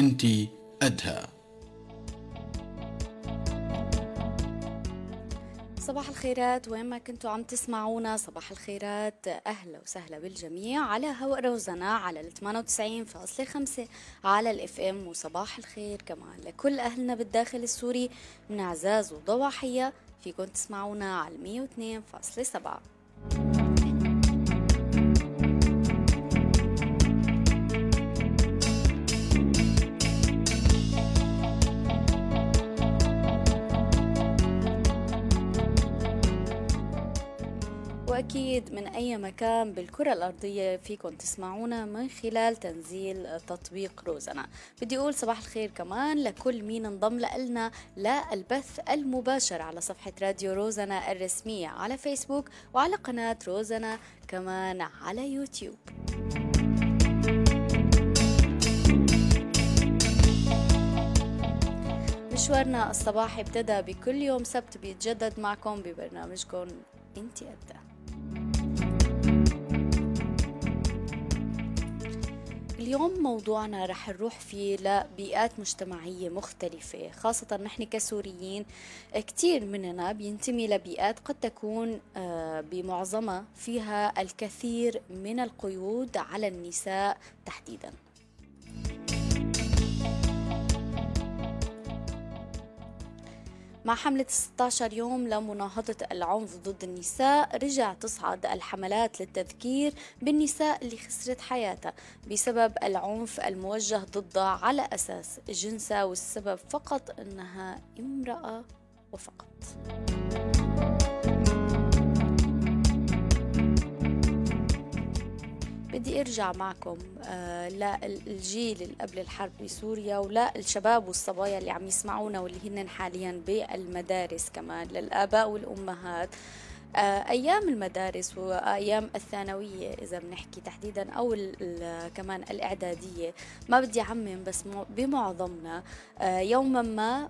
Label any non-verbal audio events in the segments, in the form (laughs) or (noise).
أنت قدها صباح الخيرات وين ما كنتوا عم تسمعونا صباح الخيرات. أهلا وسهلا بالجميع. على هواء روزنا على ال 98.5 على الاف ام وصباح الخير كمان لكل أهلنا بالداخل السوري من عزاز وضواحية. فيكم تسمعونا على 102.7 وأكيد من أي مكان بالكرة الأرضية فيكم تسمعونا من خلال تنزيل تطبيق روزنا. بدي أقول صباح الخير كمان لكل مين انضم لنا للبث المباشر على صفحة راديو روزنا الرسمية على فيسبوك وعلى قناة روزنا كمان على يوتيوب. مشوارنا الصباحي ابتدى بكل يوم سبت بيتجدد معكم ببرنامجكم انتي قدها اليوم موضوعنا رح نروح فيه لبيئات مجتمعية مختلفة خاصة نحن كسوريين كتير مننا بينتمي لبيئات قد تكون آه، بمعظمها فيها الكثير من القيود على النساء تحديداً. مع حملة 16 يوم لمناهضة العنف ضد النساء رجع تصعد الحملات للتذكير بالنساء اللي خسرت حياتها بسبب العنف الموجه ضدها على أساس جنسها والسبب فقط أنها امرأة وفقط. بدي أرجع معكم آه للجيل اللي قبل الحرب بسوريا ولا الشباب والصبايا اللي عم يسمعونا واللي هن حاليا بالمدارس كمان للآباء والأمهات. آه أيام المدارس وأيام الثانوية إذا بنحكي تحديدا أو كمان الإعدادية. ما بدي أعمم بس بمعظمنا آه يوما ما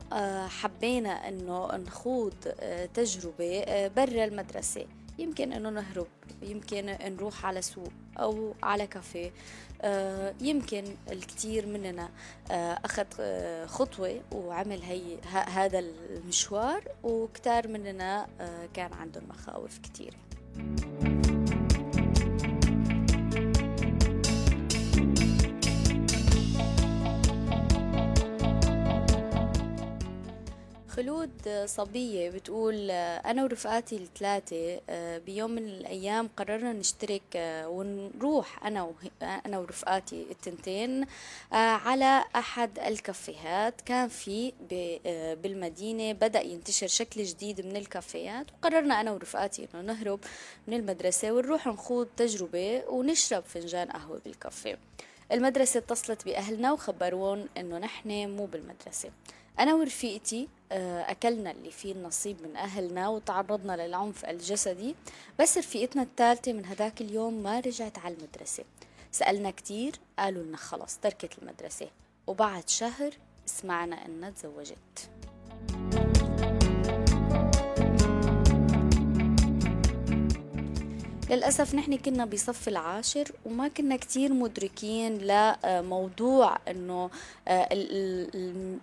حبينا إنه نخوض تجربة برا المدرسة. يمكن إنه نهرب يمكن نروح على سوق أو على كافيه. آه، يمكن الكثير مننا آه، أخذ آه، خطوة وعمل هي هذا المشوار وكتار مننا كان عندهم مخاوف كثيره خلود صبية بتقول أنا ورفقاتي الثلاثة آه، بيوم من الأيام قررنا نشترك آه، ونروح أنا أنا ورفقاتي التنتين آه، على أحد الكافيهات. كان في بالمدينة بدأ ينتشر شكل جديد من الكافيهات وقررنا أنا ورفقاتي إنه نهرب من المدرسة ونروح نخوض تجربة ونشرب فنجان قهوة بالكافيه. المدرسة اتصلت بأهلنا وخبرون إنه نحن مو بالمدرسة. أنا ورفيقتي آه، أكلنا اللي فيه النصيب من أهلنا وتعرضنا للعنف الجسدي بس رفيقتنا الثالثة من هذاك اليوم ما رجعت على المدرسة. سألنا كتير قالوا لنا خلص تركت المدرسة وبعد شهر سمعنا إنها تزوجت. للأسف نحن كنا بصف العاشر وما كنا كتير مدركين لموضوع أنه آه،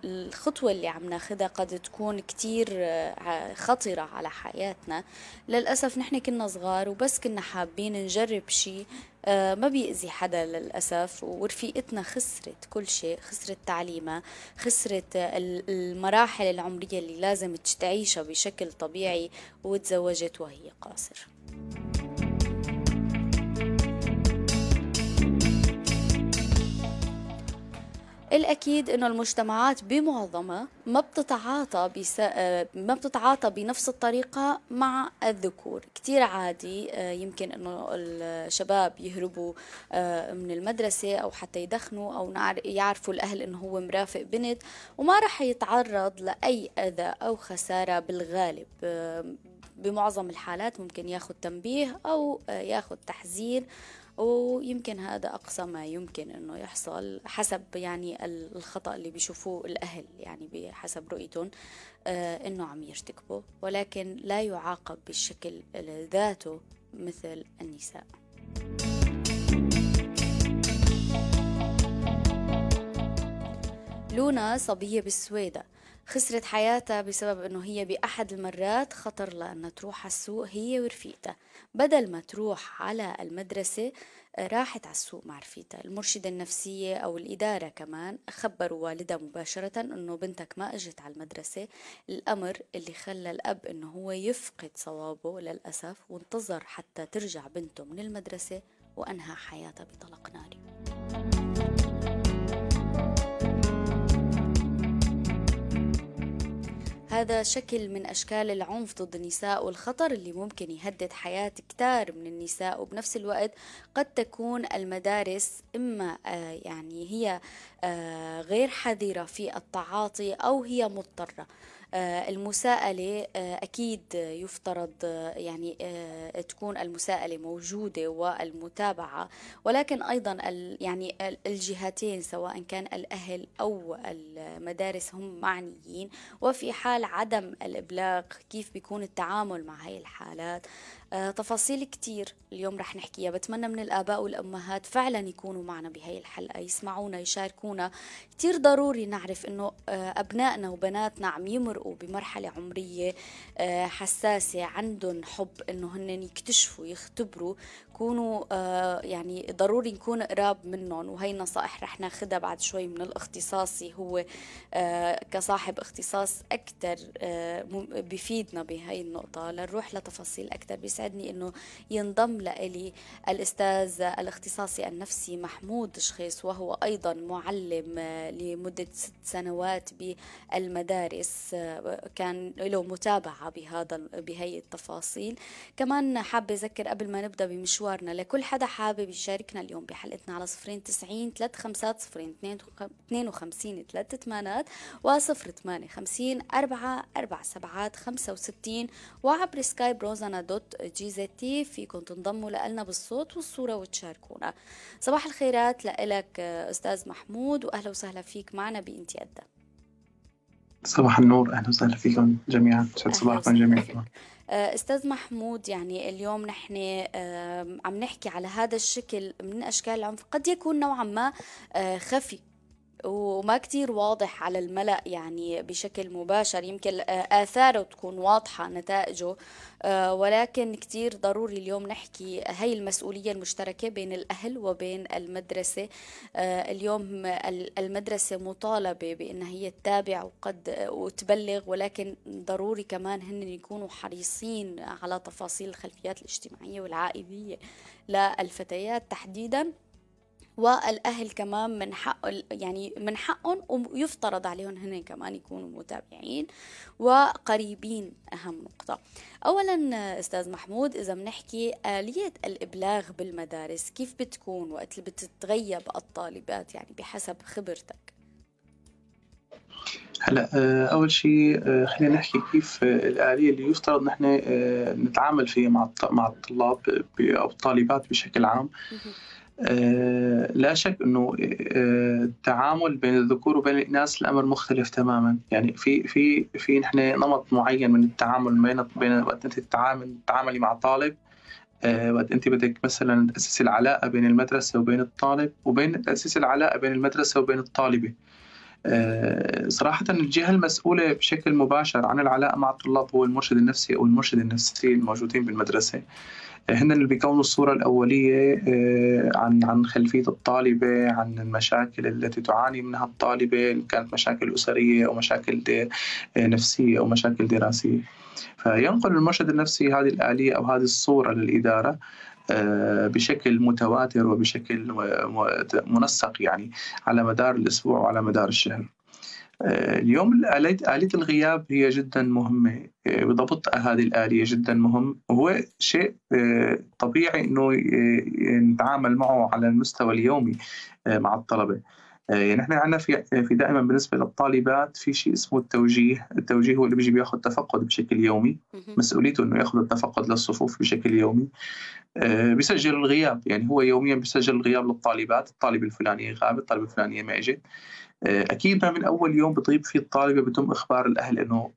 الخطوة اللي عم ناخدها قد تكون كتير آه، خطرة على حياتنا. للأسف نحن كنا صغار وبس كنا حابين نجرب شيء آه، ما بيأذي حدا للأسف ورفيقتنا خسرت كل شيء خسرت تعليمها خسرت المراحل العمرية اللي لازم تعيشها بشكل طبيعي وتزوجت وهي قاصر الأكيد إنه المجتمعات بمعظمها ما بتتعاطى بس... ما بتتعاطى بنفس الطريقة مع الذكور. كتير عادي آه، يمكن إنه الشباب يهربوا آه، من المدرسة أو حتى يدخنوا أو يعرفوا الأهل إنه هو مرافق بنت وما رح يتعرض لأي أذى أو خسارة بالغالب. آه، بمعظم الحالات ممكن ياخد تنبيه أو ياخد تحذير ويمكن هذا أقصى ما يمكن أنه يحصل حسب يعني الخطأ اللي بيشوفوه الأهل يعني بحسب رؤيتهم آه أنه عم يرتكبه ولكن لا يعاقب بالشكل ذاته مثل النساء. لونا صبية بالسويدة. خسرت حياتها بسبب إنه هي بأحد المرات خطر لها إنها تروح على السوق هي ورفيقتها. بدل ما تروح على المدرسة راحت على السوق مع رفيقتها. المرشدة النفسية أو الإدارة كمان خبروا والدها مباشرة أنه بنتك ما أجت على المدرسة. الأمر اللي خلى الأب أنه هو يفقد صوابه للأسف وانتظر حتى ترجع بنته من المدرسة وأنهى حياتها بطلق ناري. هذا شكل من أشكال العنف ضد النساء والخطر اللي ممكن يهدد حياة كتار من النساء وبنفس الوقت قد تكون المدارس إما آه، يعني هي غير حذرة في التعاطي أو هي مضطرة. آه، المساءلة آه، أكيد يفترض آه، يعني تكون المساءلة موجودة والمتابعة ولكن أيضا يعني الجهتين سواء كان الأهل أو المدارس هم معنيين وفي حال عدم الإبلاغ كيف بيكون التعامل مع هاي الحالات؟ آه، تفاصيل كتير اليوم رح نحكيها. بتمنى من الآباء والأمهات فعلا يكونوا معنا بهاي الحلقة يسمعونا يشاركونا. كتير ضروري نعرف أنه آه، أبنائنا وبناتنا عم يمرقوا بمرحلة عمرية آه، حساسة عندهم حب أنه هن يكتشفوا يختبروا. يكونوا آه، يعني ضروري نكون قراب منهم وهي نصائح رح ناخدها بعد شوي من الاختصاصي هو آه، كصاحب اختصاص أكثر آه، بفيدنا بهي النقطة لنروح لتفاصيل أكثر بيسعدني إنه ينضم لإلي الأستاذ الاختصاصي النفسي محمود شخيص وهو أيضا معلم لمدة ست سنوات بالمدارس كان له متابعة بهذا بهي التفاصيل. كمان حابة أذكر قبل ما نبدأ بمشوار مشوارنا لكل حدا حابب يشاركنا اليوم بحلقتنا على صفرين تسعين ثلاث خمسات صفرين اثنين وخمسين ثلاث ثمانات وصفر ثمانية خمسين أربعة أربع سبعات خمسة وستين وعبر Skype روزانا dot GZT فيكم تنضموا لنا بالصوت والصورة وتشاركونا. صباح الخيرات لك أستاذ محمود وأهلا وسهلا فيك معنا بإنتي أدى. صباح النور أهلا وسهلا فيكم جميعا. صباحكم جميعا. آه، أستاذ محمود يعني اليوم نحن عم نحكي على هذا الشكل من أشكال العنف. قد يكون نوعا ما آه، خفي. وما كتير واضح على الملأ يعني بشكل مباشر يمكن آه، آثاره تكون واضحة نتائجه آه، ولكن كتير ضروري اليوم نحكي هاي المسؤولية المشتركة بين الأهل وبين المدرسة. آه، اليوم المدرسة مطالبة بأنها هي تتابع وقد وتبلغ ولكن ضروري كمان هن يكونوا حريصين على تفاصيل الخلفيات الاجتماعية والعائلية للفتيات تحديدا. والأهل كمان من حق يعني من حقهم ويفترض عليهم هن كمان يكونوا متابعين وقريبين أهم نقطة. اولا أستاذ محمود إذا بنحكي آلية الإبلاغ بالمدارس كيف بتكون وقت اللي بتتغيب الطالبات؟ يعني بحسب خبرتك. هلأ آه، أول شيء آه، خلينا نحكي كيف الآلية اللي يفترض نحن آه، نتعامل فيها مع مع الطلاب أو الطالبات بشكل عام. لا شك إنه آه، التعامل بين الذكور وبين الإناث الأمر مختلف تماما. يعني في في في نحن نمط معين من التعامل بين بين وقت أنت تتعامل تتعاملي مع طالب آه، وقت أنت بدك مثلا تاسسي العلاقة بين المدرسة وبين الطالب وبين تاسيس العلاقة بين المدرسة وبين الطالبة. صراحة الجهة المسؤولة بشكل مباشر عن العلاقة مع الطلاب هو المرشد النفسي أو المرشد النفسي الموجودين بالمدرسة. هن اللي بيكونوا الصورة الأولية آه، عن عن خلفية الطالبة عن المشاكل التي تعاني منها الطالبة إن كانت مشاكل أسرية أو مشاكل آه، نفسية أو مشاكل دراسية. فينقل المرشد النفسي هذه الآلية أو هذه الصورة للإدارة آه، بشكل متواتر وبشكل منسق يعني على مدار الأسبوع وعلى مدار الشهر. اليوم آلية الغياب هي جدا مهمة. آه، بضبط هذه الآلية جدا مهم. وهو شيء آه، طبيعي أنه نتعامل معه على المستوى اليومي مع الطلبة. يعني نحن عندنا في في دائما بالنسبة للطالبات في شيء اسمه التوجيه، التوجيه هو اللي بيجي بياخذ تفقد بشكل يومي، مسؤوليته إنه ياخذ التفقد للصفوف بشكل يومي. بيسجل الغياب، يعني هو يوميا بيسجل الغياب للطالبات، الطالبه الفلانيه غابت، الطالبه الفلانيه ما اجت. آه، أكيد من أول يوم بتغيب فيه الطالبة بتم إخبار الأهل إنه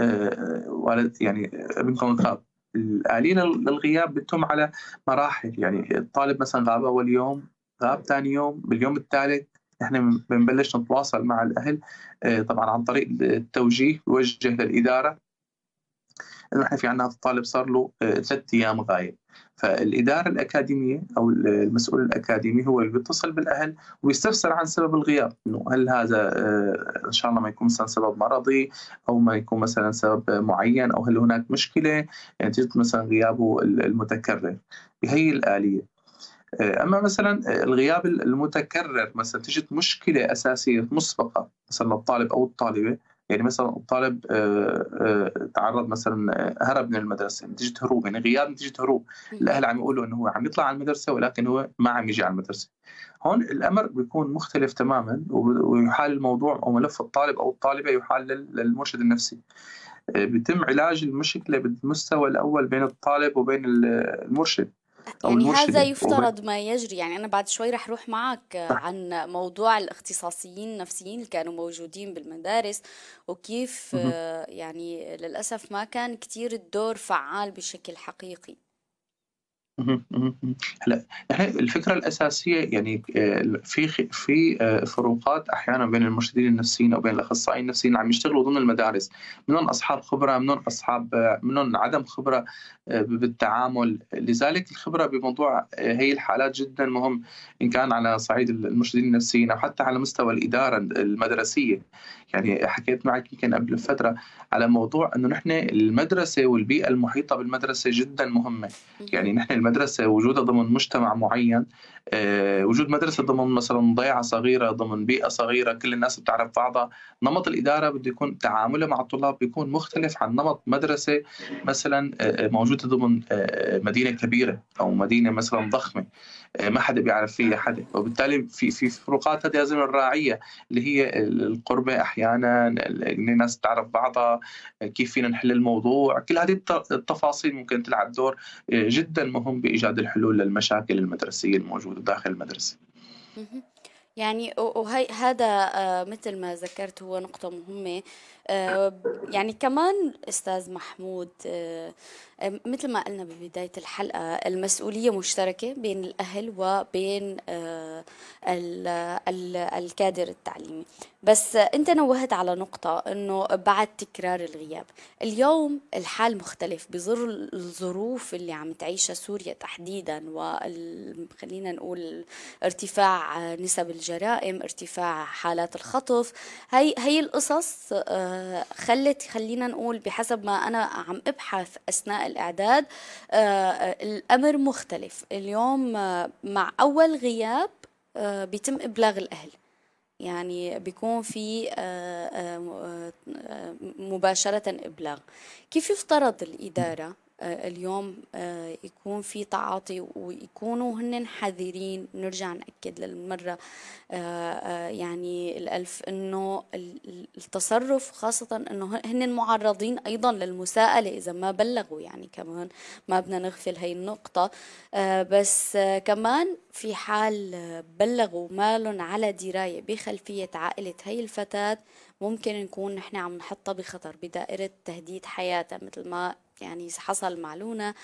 آه، والد يعني ابنكم غاب. الآلية للغياب بتتم على مراحل. يعني الطالب مثلا غاب أول يوم غاب ثاني يوم باليوم الثالث نحن بنبلش نتواصل مع الأهل طبعا عن طريق التوجيه بوجه للإدارة. انه إحنا في عندنا الطالب صار له ثلاث أيام غايب. فالإدارة الأكاديمية أو المسؤول الأكاديمي هو اللي بيتصل بالأهل ويستفسر عن سبب الغياب. إنه هل هذا آه، إن شاء الله ما يكون مثلا سبب مرضي أو ما يكون مثلا سبب معين أو هل هناك مشكلة؟ نتيجة يعني مثلا غيابه المتكرر. بهي الآلية. آه، أما مثلا الغياب المتكرر مثلا تجد مشكلة أساسية مسبقة مثلا الطالب أو الطالبة يعني مثلا الطالب آه، آه، تعرض مثلا آه، هرب من المدرسة نتيجة هروب يعني غياب نتيجة هروب. الأهل عم يقولوا إنه هو عم يطلع على المدرسة ولكن هو ما عم يجي على المدرسة. هون الأمر بيكون مختلف تماما ويحال الموضوع أو ملف الطالب أو الطالبة يحال للمرشد النفسي. بيتم علاج المشكلة بالمستوى الأول بين الطالب وبين المرشد. يعني هذا يفترض ما يجري. يعني أنا بعد شوي رح أروح معك عن موضوع الاختصاصيين النفسيين اللي كانوا موجودين بالمدارس وكيف يعني للأسف ما كان كتير الدور فعال بشكل حقيقي. هلا نحن الفكرة الأساسية يعني آه، في في آه، فروقات أحيانا بين المرشدين النفسيين أو بين الأخصائيين النفسيين اللي عم يشتغلوا ضمن المدارس. منهم أصحاب خبرة منهم أصحاب آه، منهم عدم خبرة بالتعامل. لذلك الخبرة بموضوع هي الحالات جدا مهم إن كان على صعيد المرشدين النفسيين أو حتى على مستوى الإدارة المدرسية. يعني حكيت معك يمكن قبل فترة على موضوع إنه نحن المدرسة والبيئة المحيطة بالمدرسة جدا مهمة. يعني نحن المدرسة وجودها ضمن مجتمع معين آه، وجود مدرسة ضمن مثلا ضيعة صغيرة ضمن بيئة صغيرة كل الناس بتعرف بعضها. نمط الإدارة بده يكون تعاملها مع الطلاب بيكون مختلف عن نمط مدرسة مثلا آه، موجودة ضمن آه، مدينة كبيرة أو مدينة مثلا ضخمة ما حدا بيعرف فيها حدا. وبالتالي في في فروقات هذه لازم نراعيها اللي هي القربة أحيانا الناس تعرف بعضها كيف فينا نحل الموضوع كل هذه التفاصيل ممكن تلعب دور جدا مهم بإيجاد الحلول للمشاكل المدرسية الموجودة داخل المدرسة. يعني وهي هذا آه، مثل ما ذكرت هو نقطة مهمة. آه، يعني كمان أستاذ محمود آه، مثل ما قلنا ببداية الحلقة المسؤولية مشتركة بين الأهل وبين الكادر التعليمي. بس أنت نوهت على نقطة أنه بعد تكرار الغياب اليوم الحال مختلف بظل الظروف اللي عم تعيشها سوريا تحديدا وخلينا نقول ارتفاع نسب الجرائم ارتفاع حالات الخطف. هي هي القصص آه، خلت خلينا نقول بحسب ما أنا عم أبحث أثناء الإعداد آه، الأمر مختلف. اليوم آه، مع أول غياب بيتم إبلاغ الأهل. يعني بيكون في مباشرة إبلاغ. كيف يفترض الإدارة؟ آه، اليوم آه، يكون في تعاطي ويكونوا هن حذرين. نرجع نأكد للمرة آه، يعني الألف أنه التصرف خاصة أنه هن معرضين أيضا للمساءلة إذا ما بلغوا يعني كمان ما بدنا نغفل هاي النقطة. بس كمان في حال بلغوا مالهم على دراية بخلفية عائلة هاي الفتاة ممكن نكون نحن عم نحطها بخطر بدائرة تهديد حياتها مثل ما يعني حصل مع لونا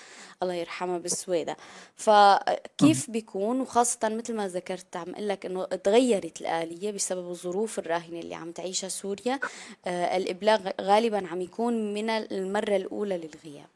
الله يرحمها بالسويدة فكيف بيكون؟ وخاصة مثل ما ذكرت عم أقول لك إنه تغيرت الآلية بسبب الظروف الراهنة اللي عم تعيشها سوريا. آه الإبلاغ غالبا عم يكون من المرة الأولى للغياب.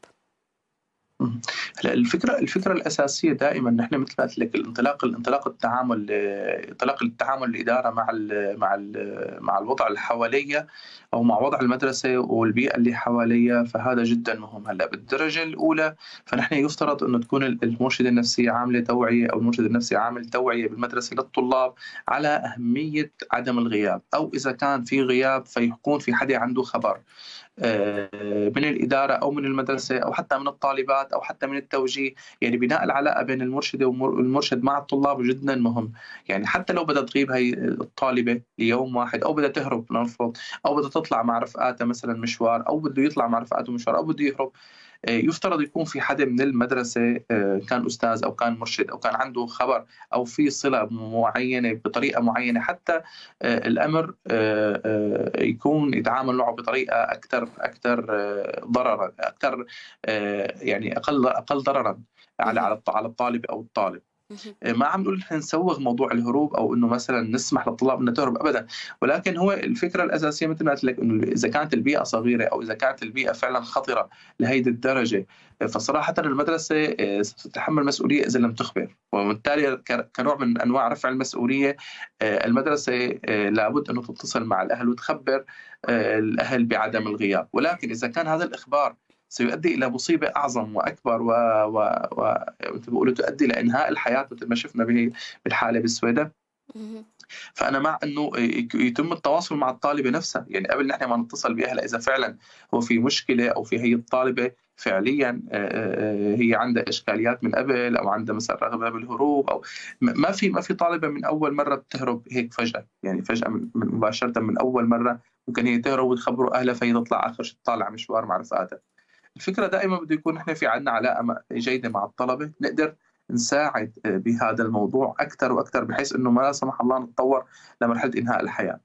هلا الفكرة الفكرة الأساسية دائما نحن مثل ما قلت لك الانطلاق الانطلاق التعامل انطلاق التعامل الإدارة مع ال مع ال مع الوضع اللي حواليها أو مع وضع المدرسة والبيئة اللي حواليها فهذا جدا مهم. هلأ بالدرجة الأولى فنحن يفترض إنه تكون المرشدة النفسية عاملة توعية أو المرشد النفسي عامل توعية بالمدرسة للطلاب على أهمية عدم الغياب. أو إذا كان في غياب فيكون في حدا عنده خبر آه، من الإدارة أو من المدرسة أو حتى من الطالبات أو حتى من التوجيه. يعني بناء العلاقة بين المرشدة والمرشد مع الطلاب جدا مهم. يعني حتى لو بدها تغيب هي الطالبة ليوم واحد أو بدها تهرب نفرض أو بدها تطلع مع رفقاتها مثلا مشوار أو بده يطلع مع رفقاته مشوار أو بده يهرب. آه، يفترض يكون في حدا من المدرسة آه، كان أستاذ أو كان مرشد أو كان عنده خبر أو في صلة معينة بطريقة معينة حتى آه، الأمر يكون يتعامل معه بطريقة أكثر أكثر ضررا أكثر يعني أقل أقل ضررا على على الطالب أو الطالب. ما عم نقول نحن نسوغ موضوع الهروب أو إنه مثلا نسمح للطلاب انها تهرب ابدا. ولكن هو الفكرة الأساسية مثل ما قلت لك إنه إذا كانت البيئة صغيرة أو إذا كانت البيئة فعلا خطرة لهيدي الدرجة فصراحه المدرسة آه، ستتحمل مسؤولية إذا لم تخبر. وبالتالي كنوع من أنواع رفع المسؤولية آه، المدرسة آه، لابد إنه تتصل مع الأهل وتخبر الأهل بعدم الغياب. ولكن إذا كان هذا الإخبار سيؤدي إلى مصيبة أعظم وأكبر و, و... و... بيقولوا تؤدي لانهاء الحياة مثل ما شفنا به بالحالة بالسويدة. فأنا مع إنه يتم التواصل مع الطالبة نفسها. يعني قبل نحن ما نتصل باهلها إذا فعلا هو في مشكلة أو في هي الطالبة فعليا هي عندها إشكاليات من قبل أو عندها مثلا رغبة بالهروب أو ما في ما في طالبة من أول مرة بتهرب هيك فجأة. يعني فجأة من مباشرة من أول مرة ممكن هي تهرب وتخبروا أهلها فهي تطلع آخر شيء تطالع مشوار مع رفقاتها. الفكرة دائما بده يكون نحن في عندنا علاقة جيدة مع الطلبة نقدر نساعد آه، بهذا الموضوع أكثر وأكثر بحيث إنه ما لا سمح الله نتطور لمرحلة إنهاء الحياة.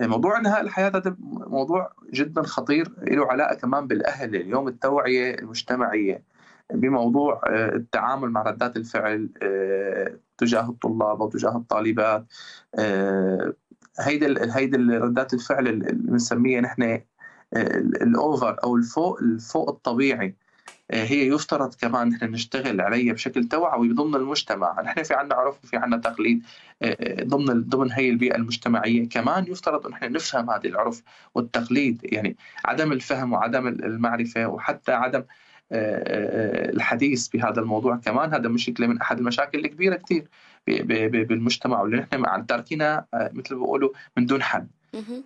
آه، موضوع إنهاء الحياة هذا موضوع جدا خطير له علاقة كمان بالأهل اليوم التوعية المجتمعية بموضوع آه، التعامل مع ردات الفعل تجاه الطلاب أو تجاه الطالبات هيدي هيدي ردات الفعل اللي بنسميها نحن الاوفر أو الفوق الفوق الطبيعي. آه، هي يفترض كمان نحن نشتغل عليها بشكل توعوي ضمن المجتمع، نحن في عندنا عرف وفي عندنا تقليد آه، آه، ضمن ضمن هي البيئة المجتمعية، كمان يفترض نحن نفهم هذه العرف والتقليد، يعني عدم الفهم وعدم المعرفة وحتى عدم الحديث بهذا الموضوع كمان. هذا مشكله من أحد المشاكل الكبيرة كثير بالمجتمع واللي نحن تاركينها مثل ما بيقولوا من دون حل.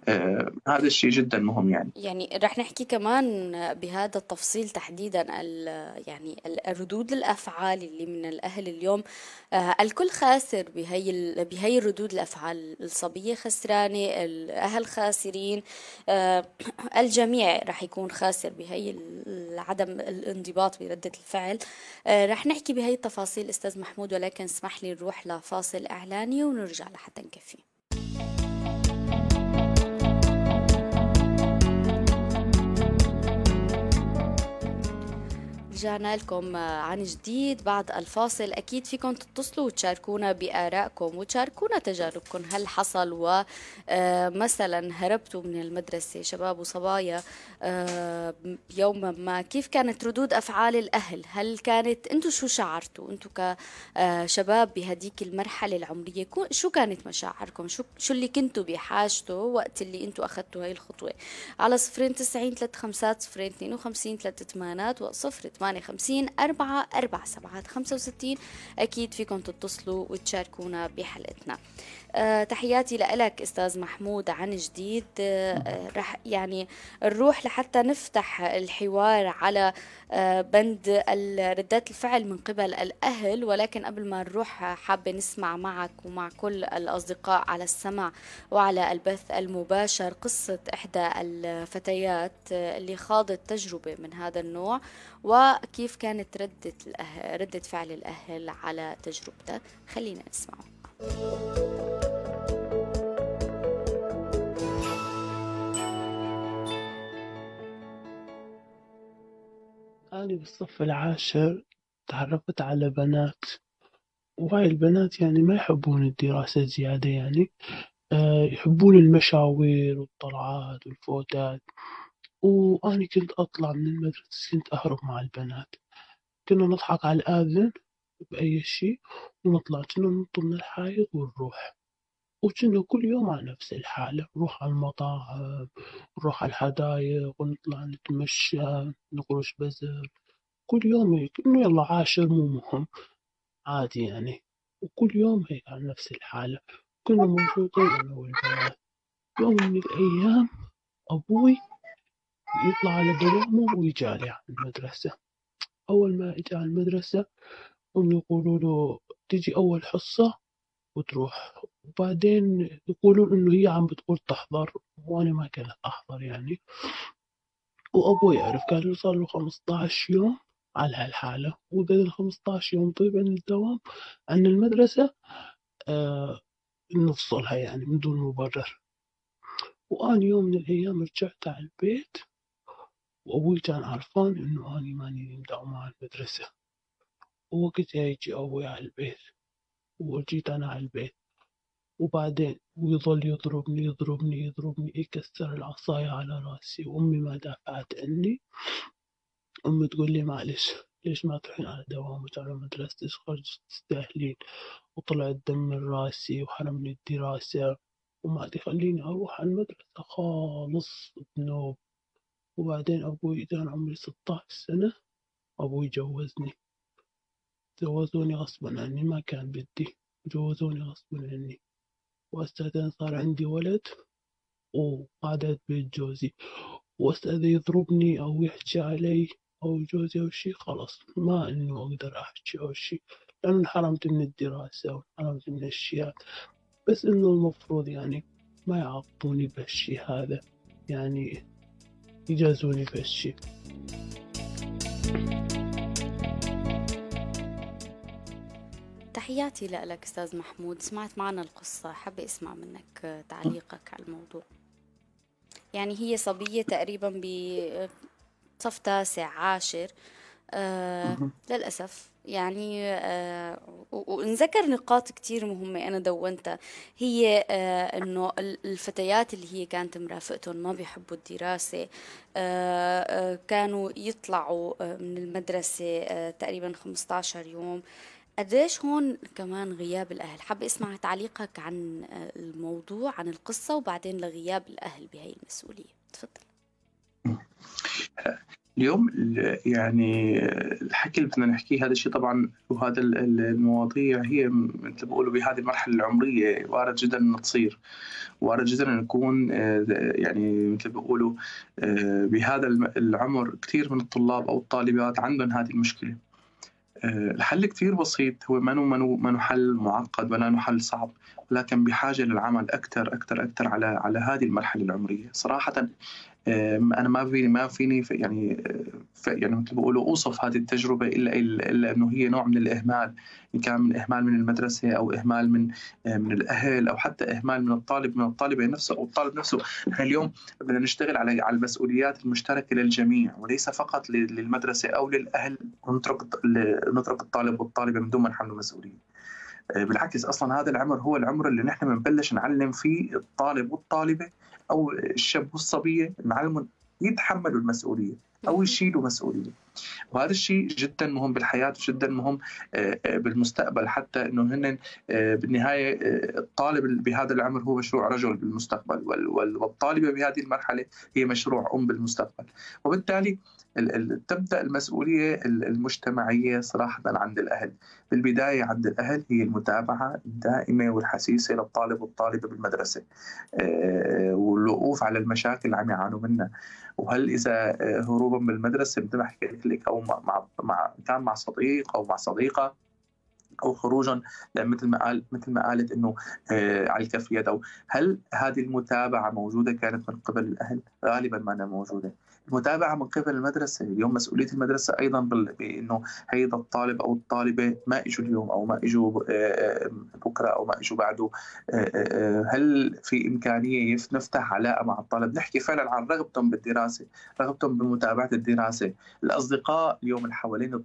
آه هذا الشيء جدا مهم يعني. يعني رح نحكي كمان بهذا التفصيل تحديدا يعني الردود الأفعال اللي من الأهل اليوم. آه الكل خاسر بهي بهي الردود الأفعال. الصبية خسرانة الأهل خاسرين. آه (clears throat) الجميع رح يكون خاسر بهي عدم الانضباط بردة الفعل. آه رح نحكي بهي التفاصيل أستاذ محمود ولكن اسمح لي نروح لفاصل إعلاني ونرجع لحتى نكفي. رجعنا لكم عن جديد بعد الفاصل. أكيد فيكم تتصلوا وتشاركونا بآرائكم وتشاركونا تجاربكم. هل حصل ومثلا آه، هربتوا من المدرسة شباب وصبايا يوما ما؟ كيف كانت ردود أفعال الأهل؟ هل كانت أنتم شو شعرتوا؟ أنتم كشباب بهديك المرحلة العمرية شو كانت مشاعركم؟ شو, شو اللي كنتوا بحاجته وقت اللي أنتم أخذتوا هاي الخطوة؟ على صفرين تسعين ثلاث خمسات صفرين اثنين وخمسين ثلاث ثمانات وصفر ثمانية خمسين أربعة أربع سبعات خمسة وستين. أكيد فيكم تتصلوا وتشاركونا بحلقتنا. أه تحياتي لك أستاذ محمود عن جديد. أه رح يعني نروح لحتى نفتح الحوار على أه بند ردات الفعل من قبل الأهل. ولكن قبل ما نروح حابة نسمع معك ومع كل الأصدقاء على السمع وعلى البث المباشر قصة إحدى الفتيات اللي خاضت تجربة من هذا النوع وكيف كانت ردة الأهل ردة فعل الأهل على تجربته خلينا نسمعه. أنا بالصف العاشر تعرفت على بنات. وهاي البنات يعني ما يحبون الدراسة زيادة يعني. آه، يحبون المشاوير والطلعات والفوتات. وأني كنت أطلع من المدرسة كنت أهرب مع البنات. كنا نضحك على الآذن. بأي شي ونطلع كنا ننط من الحايط ونروح وكنا كل يوم على نفس الحالة نروح على المطاعم نروح على الحدايق ونطلع نتمشى نقرش بزر. كل يوم هيك إنه يلا عاشر مو مهم. عادي يعني. وكل يوم هيك على نفس الحالة كنا موجودين أنا والبنات يوم من الأيام أبوي يطلع على دوامه ويجالي على المدرسة. أول ما إجا على المدرسة هم يقولوا له تجي أول حصة وتروح. وبعدين يقولون إنه هي عم بتقول تحضر. وأنا ما كنت أحضر يعني. وأبوي يعرف له صار له 15 يوم على هالحالة. وبعد ال 15 يوم طيب عن الدوام عن المدرسة آه نفصلها يعني من دون مبرر. وأنا يوم من الأيام رجعت على البيت وأبوي كان عرفان إنه أني ماني مداوم على المدرسة. ووقتها يجي أبوي على البيت وجيت أنا على البيت. وبعدين ويظل يضربني يضربني يضربني يكسر العصاية على رأسي. وأمي ما دافعت عني أمي تقول لي معلش ليش ما تروحين على دوامك على مدرستك؟ خرجت تستاهلين. وطلع الدم من رأسي وحرمني الدراسة. وما عاد يخليني أروح على المدرسة خالص بنوب وبعدين أبوي كان عمري ستاش سنة أبوي جوزني. جوزوني غصبا عني ما كان بدي جوزوني غصبا عني. وأستاذ صار عندي ولد وقعدت بيت جوزي. وأستاذ يضربني أو يحكي علي أو جوزي أو شي خلاص ما إنه أقدر أحكي أو شي. لأنه انحرمت من الدراسة وانحرمت من الأشياء بس إنه المفروض يعني ما يعاقبوني بهالشي هذا. يعني يجازوني بهالشي تحياتي لك أستاذ محمود. سمعت معنا القصة. حابة أسمع منك تعليقك على الموضوع. يعني هي صبية تقريبا بصف تاسع عاشر. آه للأسف. يعني آه ونذكر نقاط كتير مهمة أنا دونتها. هي آه إنه الفتيات اللي هي كانت مرافقتهم ما بيحبوا الدراسة. آه آه كانوا يطلعوا آه، من المدرسة آه تقريبا 15 يوم. قديش هون كمان غياب الأهل؟ حابة أسمع تعليقك عن آه، الموضوع عن القصة وبعدين لغياب الأهل بهي المسؤولية. تفضل. اليوم يعني الحكي اللي بدنا نحكيه هذا الشيء طبعا وهذا المواضيع هي مثل بقولوا بهذه المرحلة العمرية وارد جدا إنها تصير وارد جدا ان نكون آه، يعني مثل بقولوا آه، بهذا العمر كثير من الطلاب أو الطالبات عندهم هذه المشكلة. الحل كثير بسيط. هو ما منو منو حل معقد ولا حل صعب لكن بحاجة للعمل أكثر أكثر أكثر على على هذه المرحلة العمرية. صراحة أنا ما فيني ما فيني يعني يعني مثل بيقولوا أوصف هذه التجربة الا الا إنه هي نوع من الإهمال. إن كان من إهمال من المدرسة أو إهمال من من الأهل أو حتى إهمال من الطالب من الطالبه نفسه أو الطالب نفسه. نحن اليوم بدنا نشتغل على على المسؤوليات المشتركة للجميع وليس فقط للمدرسة أو للأهل. ونترك نترك الطالب والطالبة من دون ما نحمل مسؤوليه بالعكس أصلا هذا العمر هو العمر اللي نحن بنبلش نعلم فيه الطالب والطالبة. أو الشاب والصبيه نعلمهم يتحملوا المسؤولية أو يشيلوا مسؤولية. وهذا الشيء جدا مهم بالحياة وجدا مهم آه، آه، بالمستقبل. حتى إنه هن آه، بالنهاية الطالب بهذا العمر هو مشروع رجل بالمستقبل والطالبة بهذه المرحلة هي مشروع أم بالمستقبل. وبالتالي تبدأ المسؤولية المجتمعية صراحة عند الأهل. بالبداية عند الأهل هي المتابعة الدائمة والحسيسة للطالب والطالبة بالمدرسة. والوقوف على المشاكل اللي عم يعانوا منها. وهل إذا هروبا من المدرسة مثل ما حكيت لك أو مع مع كان مع صديق أو مع صديقة أو خروجا مثل ما قال مثل ما قالت إنه آه على الكف يد أو هل هذه المتابعة موجودة؟ كانت من قبل الأهل؟ غالبا ما أنا موجودة. المتابعة من قبل المدرسة اليوم مسؤولية المدرسة أيضا بإنه هيدا الطالب أو الطالبة ما إجوا اليوم أو ما إجوا آه، آه، بكرة أو ما إجوا بعده. آه، هل في إمكانية نفتح علاقة مع الطالب؟ نحكي فعلا عن رغبتهم بالدراسة رغبتهم بمتابعة الدراسة. الأصدقاء اليوم اللي حوالين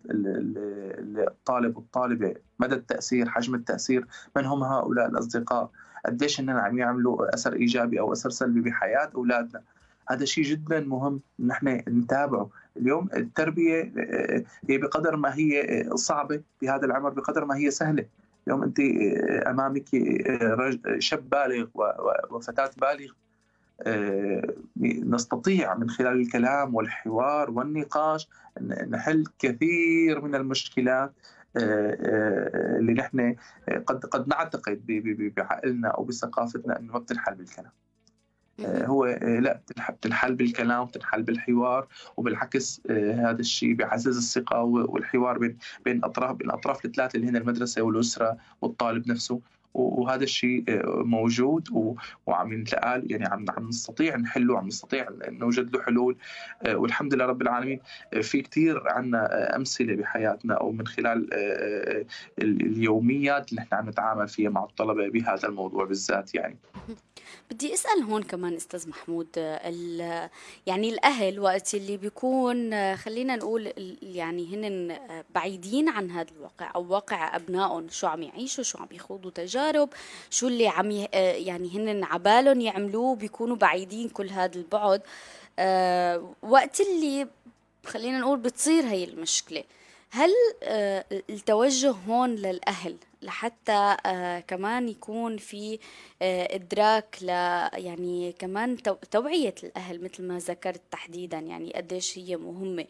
الطالب والطالبة مدى التأثير حجم التأثير من هم هؤلاء الأصدقاء؟ قديش اننا عم يعملوا أثر إيجابي أو أثر سلبي بحياة أولادنا؟ هذا شيء جدا مهم ان إحنا نتابعه. اليوم التربية آه، هي بقدر ما هي آه، صعبة بهذا العمر بقدر ما هي سهلة. اليوم أنت آه، أمامك شاب بالغ وفتاة بالغ نستطيع من خلال الكلام والحوار والنقاش نحل كثير من المشكلات. اللي نحن قد قد نعتقد بعقلنا أو بثقافتنا إنه ما بتنحل بالكلام. آه، هو آه، لا بتنحل بالكلام بتنحل بالحوار وبالعكس آه، هذا الشيء بيعزز الثقة والحوار بين بين أطراف بين الاطراف الثلاثة اللي هن المدرسة والأسرة والطالب نفسه. وهذا الشيء موجود وعم ينتقال يعني عم عم نستطيع نحله عم نستطيع نوجد له حلول والحمد لله رب العالمين في كثير عندنا أمثلة بحياتنا أو من خلال اليوميات اللي نحن عم نتعامل فيها مع الطلبة بهذا الموضوع بالذات يعني. (laughs) بدي أسأل هون كمان أستاذ محمود يعني الأهل وقت اللي بيكون خلينا نقول يعني هن بعيدين عن هذا الواقع أو واقع أبنائهم شو عم يعيشوا شو عم يخوضوا تجارب شو اللي عم يعني هن عبالهم يعملوه بيكونوا بعيدين كل هذا البعد. أه وقت اللي خلينا نقول بتصير هي المشكلة. هل أه التوجه هون للأهل لحتى آه كمان يكون في آه إدراك ل يعني كمان توعية الأهل مثل ما ذكرت تحديدا يعني قديش هي مهمة.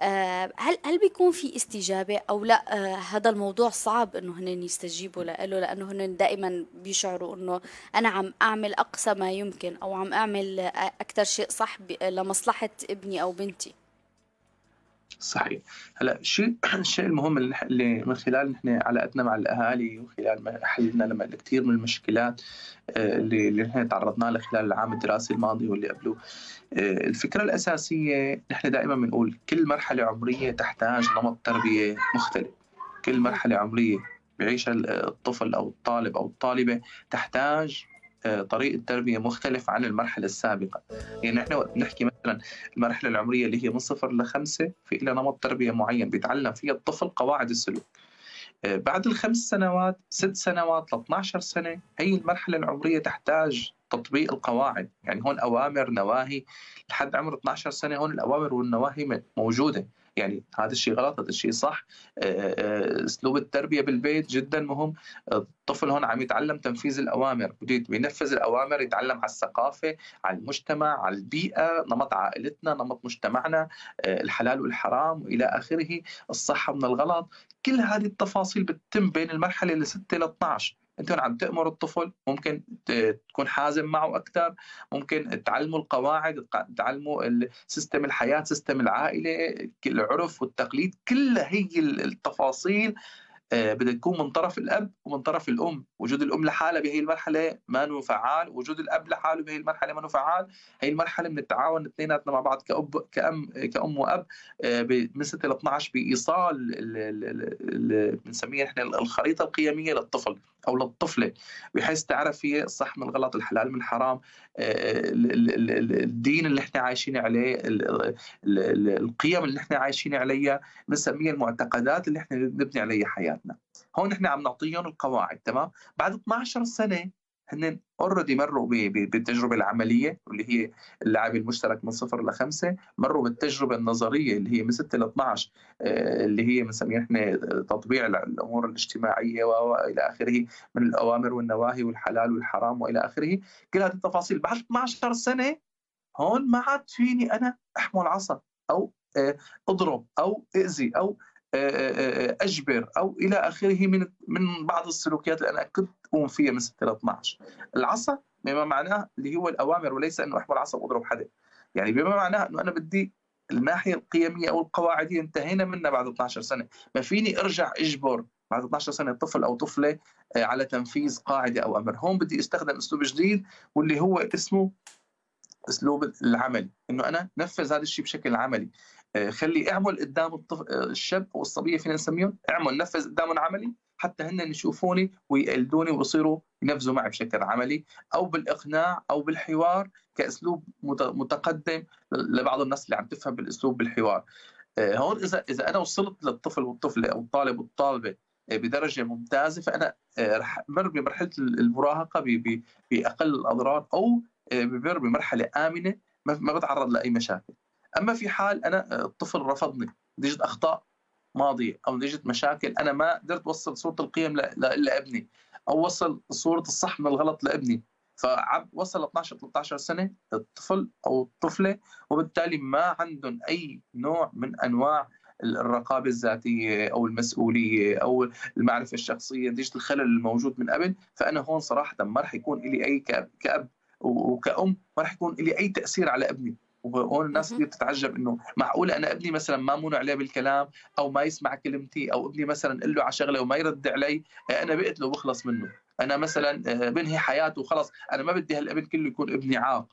آه هل هل بيكون في استجابة أو لا؟ آه هذا الموضوع صعب إنه هن يستجيبوا له لأنه هن دائما بيشعروا إنه أنا عم أعمل أقصى ما يمكن أو عم أعمل أكثر شيء صح لمصلحة ابني أو بنتي. صحيح. هلا الشيء الشيء (clears throat) المهم اللي من خلال نحن علاقتنا مع الأهالي وخلال حلنا لما كثير من المشكلات آه، اللي اللي نحن تعرضنا لها خلال العام الدراسي الماضي واللي قبله آه، الفكرة الأساسية نحن دائما بنقول كل مرحلة عمرية تحتاج نمط تربية مختلف. كل مرحلة عمرية بيعيشها الطفل أو الطالب أو الطالبة تحتاج طريقه تربيه مختلف عن المرحلة السابقة. يعني نحن نحكي مثلا المرحلة العمرية اللي هي من صفر لخمسه في لها نمط تربية معين بيتعلم فيها الطفل قواعد السلوك. آه، بعد الخمس سنوات ست سنوات ل 12 سنة هي المرحلة العمرية تحتاج تطبيق القواعد. يعني هون أوامر نواهي. لحد عمر 12 سنة هون الأوامر والنواهي موجودة. يعني هذا الشيء غلط هذا الشيء صح. آه، آه، أسلوب التربية بالبيت جدا مهم. الطفل هون عم يتعلم تنفيذ الأوامر. بده ينفذ الأوامر يتعلم على الثقافة على المجتمع على البيئة نمط عائلتنا نمط مجتمعنا آه، الحلال والحرام وإلى آخره. الصح من الغلط. كل هذه التفاصيل بتتم بين المرحلة اللي 6 ل 12 انت عم تامر الطفل ممكن تكون حازم معه أكثر ممكن تعلموا القواعد تعلموا system الحياة system العائلة العرف والتقليد كلها هي التفاصيل آه، بدها تكون من طرف الأب ومن طرف الأم. وجود الأم لحالها بهي المرحلة ما فعال وجود الأب لحاله بهي المرحلة ما فعال. هي المرحلة من التعاون اثنيناتنا مع بعض كأب كأم كأم وأب آه، من 6 ل 12 بإيصال بنسميها إحنا الخريطة القيمية للطفل. أو للطفلة بحيث تعرف هي الصح من الغلط الحلال من الحرام آه، الدين اللي إحنا عايشين عليه القيم اللي إحنا عايشين عليها بنسميها المعتقدات اللي إحنا نبني عليها حياتنا. هون إحنا عم نعطيهم القواعد تمام؟ بعد 12 سنة هن اوريدي مروا بالتجربة العملية واللي هي اللعب المشترك من صفر لخمسه مروا بالتجربة النظرية اللي هي من 6 ل 12 اللي هي بنسميها إحنا تطبيع الأمور الاجتماعية والى آخره من الأوامر والنواهي والحلال والحرام وإلى آخره. كل هذه التفاصيل بعد 12 سنة هون ما عاد فيني أنا أحمل عصا أو آه، أضرب أو أذي أو أجبر أو إلى آخره من من بعض السلوكيات اللي أنا كنت اقوم فيها من 6 ل 12 العصا بما معناه اللي هو الأوامر وليس أنه أحمل عصا وأضرب حدا يعني بما معناه أنه أنا بدي الناحية القيمية أو القواعدية انتهينا منها بعد 12 سنة. ما فيني أرجع أجبر بعد 12 سنة طفل أو طفلة آه، على تنفيذ قاعدة أو أمر. هون بدي أستخدم أسلوب جديد واللي هو اسمه أسلوب العمل إنه أنا نفذ هذا الشيء بشكل عملي. خلي اعمل قدام الطفل آه، الشاب أو الصبية فينا نسميهم اعمل نفذ قدامهم عملي حتى هن يشوفوني ويقلدوني ويصيروا ينفذوا معي بشكل عملي أو بالإقناع أو بالحوار كأسلوب متقدم لبعض الناس اللي عم تفهم بالأسلوب بالحوار. آه، هون اذا إذا أنا وصلت للطفل والطفلة أو الطالب والطالبة بدرجة ممتازة فأنا رح مر بمرحلة المراهقة بأقل الأضرار أو بمر بمرحلة آمنة ما بتعرض لأي مشاكل. أما في حال أنا الطفل رفضني نتيجه أخطاء ماضية أو نتيجه مشاكل أنا ما قدرت أوصل صورة القيم لابني أو وصل صورة الصح من الغلط لابني. فعب وصل 12 13 سنة الطفل أو الطفلة وبالتالي ما عندهم أي نوع من أنواع الرقابة الذاتية أو المسؤولية أو المعرفة الشخصية نتيجه الخلل الموجود من قبل. فأنا هون صراحة ما راح يكون لي أي كأب, كأب وكأم ما راح يكون لي أي تأثير على ابني. وهون الناس كثير بتتعجب إنه معقوله أنا ابني مثلا ما منع عليه بالكلام أو ما يسمع كلمتي أو ابني مثلا قل له على شغلة وما يرد علي أنا بقتله وبخلص منه. أنا مثلا بنهي حياته وخلص. أنا ما بدي هالابن كله يكون ابني عاق.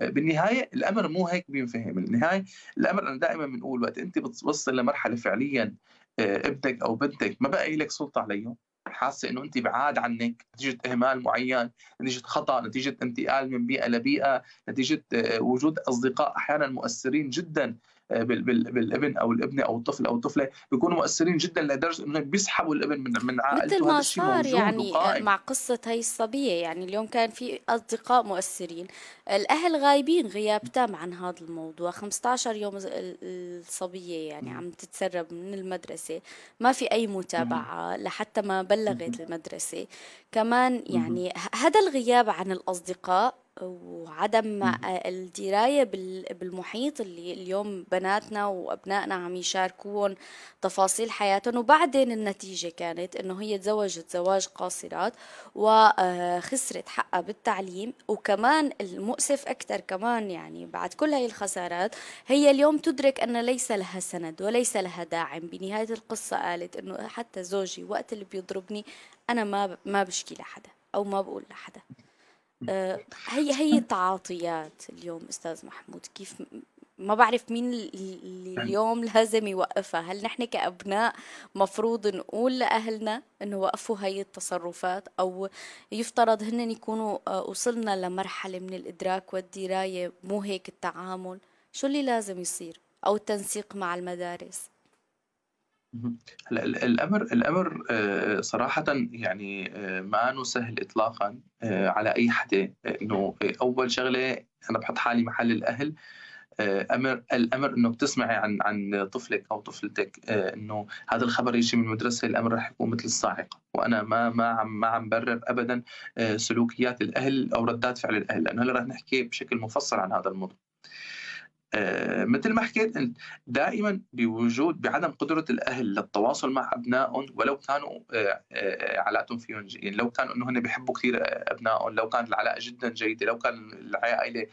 بالنهاية الأمر مو هيك بينفهم. بالنهاية الأمر أنا دائما بنقول وقت أنت بتوصل لمرحلة فعليا ابنك أو بنتك ما بقى لك سلطة عليهم. حاسة إنه انت بعاد عنك نتيجة إهمال معين، نتيجة خطأ، نتيجة انتقال من بيئة لبيئة، نتيجة وجود أصدقاء أحيانا مؤثرين جدا. بالابن أو الابنه أو الطفل أو الطفلة بيكونوا مؤثرين جدا لدرجه انهم بيسحبوا الابن من من عائلته مثل ما صار يعني وقائم. مع قصة هي الصبية يعني اليوم كان في أصدقاء مؤثرين. الأهل غايبين غياب تام عن هذا الموضوع. 15 يوم الصبية يعني عم تتسرب من المدرسة. ما في أي متابعة لحتى ما بلغت المدرسة. كمان يعني هذا الغياب عن الأصدقاء وعدم الدراية بالمحيط اللي اليوم بناتنا وأبنائنا عم يشاركون تفاصيل حياتهم وبعدين النتيجة كانت إنه هي تزوجت زواج قاصرات وخسرت حقها بالتعليم وكمان المؤسف أكثر كمان يعني بعد كل هاي الخسارات هي اليوم تدرك أن ليس لها سند وليس لها داعم. بنهاية القصة قالت إنه حتى زوجي وقت اللي بيضربني أنا ما ما بشكي لحدا أو ما بقول لحدا. آه، هي هي التعاطيات اليوم أستاذ محمود. كيف ما بعرف مين اللي يعني اليوم لازم يوقفها. هل نحن كأبناء مفروض نقول لأهلنا أنه وقفوا هاي التصرفات؟ أو يفترض هن يكونوا آه، وصلنا لمرحلة من الإدراك والدراية مو هيك التعامل؟ شو اللي لازم يصير؟ أو التنسيق مع المدارس؟ الأمر الأمر آه، صراحة يعني آه، ما سهل اطلاقا آه، على أي حدا إنه أول شغلة أنا بحط حالي محل الأهل أمر الأمر إنه بتسمعي عن عن طفلك أو طفلتك إنه هذا الخبر يجي من المدرسة الأمر رح يكون مثل الصاعقة. وأنا ما ما عم ما عم برر ابدا سلوكيات الأهل أو ردات فعل الأهل لأنه هلأ رح نحكي بشكل مفصل عن هذا الموضوع. مثل ما حكيت دائما بوجود بعدم قدرة الأهل للتواصل مع أبنائهم ولو كانوا آه، آه، علاقتهم فيهم يعني لو كانوا إنه هن بيحبوا كثير أبنائهم لو كانت العلاقة جدا جيدة لو كان العائلة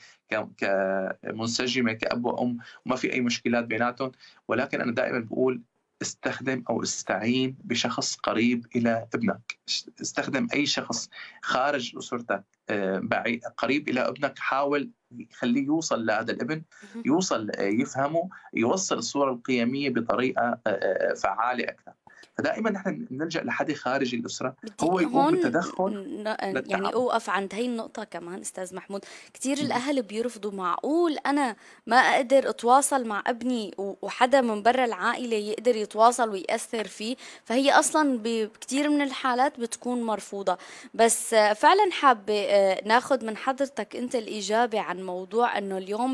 كمنسجمة كأب وأم وما في أي مشكلات بيناتهم. ولكن أنا دائما بقول استخدم أو استعين بشخص قريب إلى ابنك. استخدم أي شخص خارج أسرتك. قريب إلى ابنك حاول يخليه يوصل لهذا الابن يوصل آه، يفهمه يوصل الصورة القيمية بطريقة آه، آه، فعالة أكثر. فدائما نحن نلجأ لحد خارج الأسرة. هو يقوم بالتدخل يعني اوقف عند هي النقطة كمان أستاذ محمود. كثير الأهل بيرفضوا. معقول أنا ما أقدر أتواصل مع ابني وحدا من برا العائلة يقدر يتواصل ويأثر فيه؟ فهي أصلا بكثير من الحالات بتكون مرفوضة. بس فعلا حابة ناخذ من حضرتك أنت الإجابة عن موضوع إنه اليوم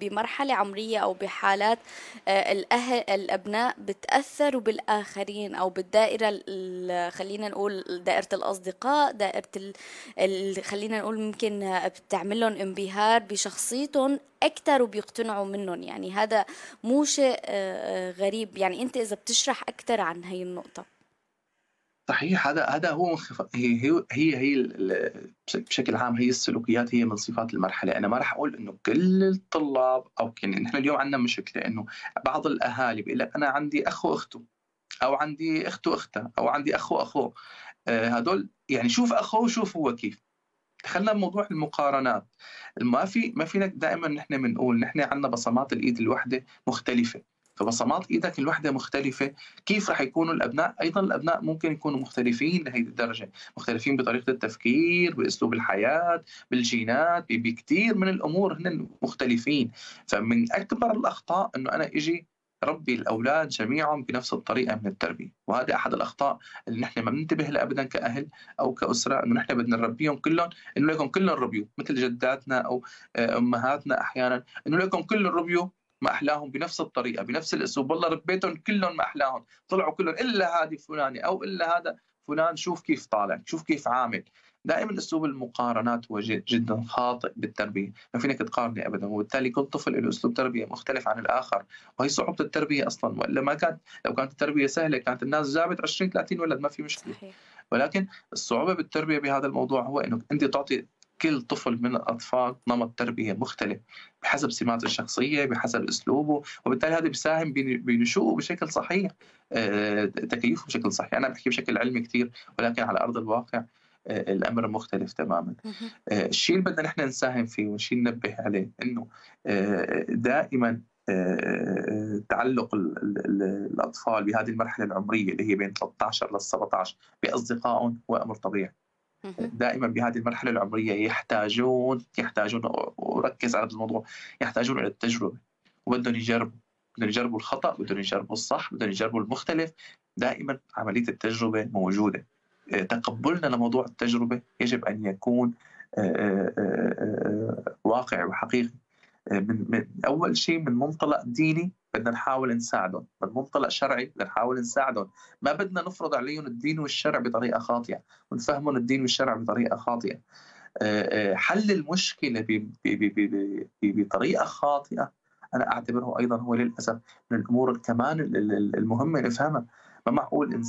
بمرحلة عمرية أو بحالات الاهل الأبناء بتأثروا بالآخرين. المحيطين أو بالدائرة خلينا نقول دائرة الأصدقاء دائرة خلينا نقول ممكن بتعمل لهم انبهار بشخصيتهم أكثر وبيقتنعوا منهم. يعني هذا مو شيء آه، غريب. يعني أنت إذا بتشرح أكثر عن هي النقطة. صحيح. هذا هذا هو هي هي هي, هي بشكل عام هي السلوكيات هي من صفات المرحلة. أنا ما راح أقول إنه كل الطلاب أو يعني نحن اليوم عندنا مشكلة إنه بعض الأهالي بيقول لك أنا عندي أخ وأخته. أو عندي أخت وأختها أو عندي اخ واخوه آه، هدول يعني شوف أخوه وشوف هو كيف. دخلنا بموضوع المقارنات. ما في ما فينا دائما نحن بنقول نحن عندنا بصمات الإيد الوحدة مختلفة. فبصمات إيدك الوحدة مختلفة كيف راح يكونوا الأبناء؟ أيضا الأبناء ممكن يكونوا مختلفين لهي الدرجة. مختلفين بطريقة التفكير بأسلوب الحياة بالجينات بكثير من الأمور هن مختلفين. فمن أكبر الأخطاء إنه أنا إجي ربي الأولاد جميعهم بنفس الطريقة من التربية، وهذا أحد الأخطاء اللي نحن ما بننتبه لها ابدا كأهل أو كأسرة إنه نحن بدنا نربيهم كلهم إنه لكم كلهم ربيوا مثل جداتنا أو آه، أمهاتنا أحيانا إنه لكم كلهم ربيوا ما احلاهم بنفس الطريقة بنفس الأسلوب. والله ربيتهم كلهم ما احلاهم طلعوا كلهم إلا هذه فلانة أو إلا هذا فلان شوف كيف طالع شوف كيف عامل. دائما اسلوب المقارنات هو جدا خاطئ بالتربية، ما فينك تقارني ابدا. وبالتالي كل طفل له أسلوب تربية مختلف عن الآخر، وهي صعوبة التربية أصلا. وإلا ما كانت لو كانت التربية سهلة كانت الناس جابت 20 30 ولد ما في مشكلة. صحيح. ولكن الصعوبة بالتربية بهذا الموضوع هو انك أنت تعطي كل طفل من الأطفال نمط تربية مختلف بحسب سمات الشخصية بحسب أسلوبه. وبالتالي هذا بيساهم بنشوءه بشكل صحيح. آه، تكيفه بشكل صحيح. أنا بحكي بشكل علمي كثير ولكن على أرض الواقع الأمر مختلف تماما. الشيء اللي بدنا نحن نساهم فيه والشيء ننبه عليه إنه دائما تعلق الأطفال بهذه المرحلة العمرية اللي هي بين 13 لل 17 بأصدقائهم هو أمر طبيعي دائما بهذه المرحلة العمرية يحتاجون يحتاجون وركز على هذا الموضوع يحتاجون إلى التجربة. وبدهم يجربوا بدهم يجربوا الخطأ بدهم يجربوا الصح بدهم يجربوا المختلف. دائما عملية التجربة موجودة. آه، تقبلنا لموضوع التجربة يجب أن يكون آه، آه، واقعي وحقيقي. من أول شيء من منطلق ديني بدنا نحاول نساعدهم من منطلق شرعي بدنا نحاول نساعدهم. ما بدنا نفرض عليهم الدين والشرع بطريقة خاطئة ونفهمهم الدين والشرع بطريقة خاطئة. حل المشكلة بطريقة خاطئة أنا أعتبره أيضا هو للأسف من الأمور كمان المهمة نفهمها. ما معقول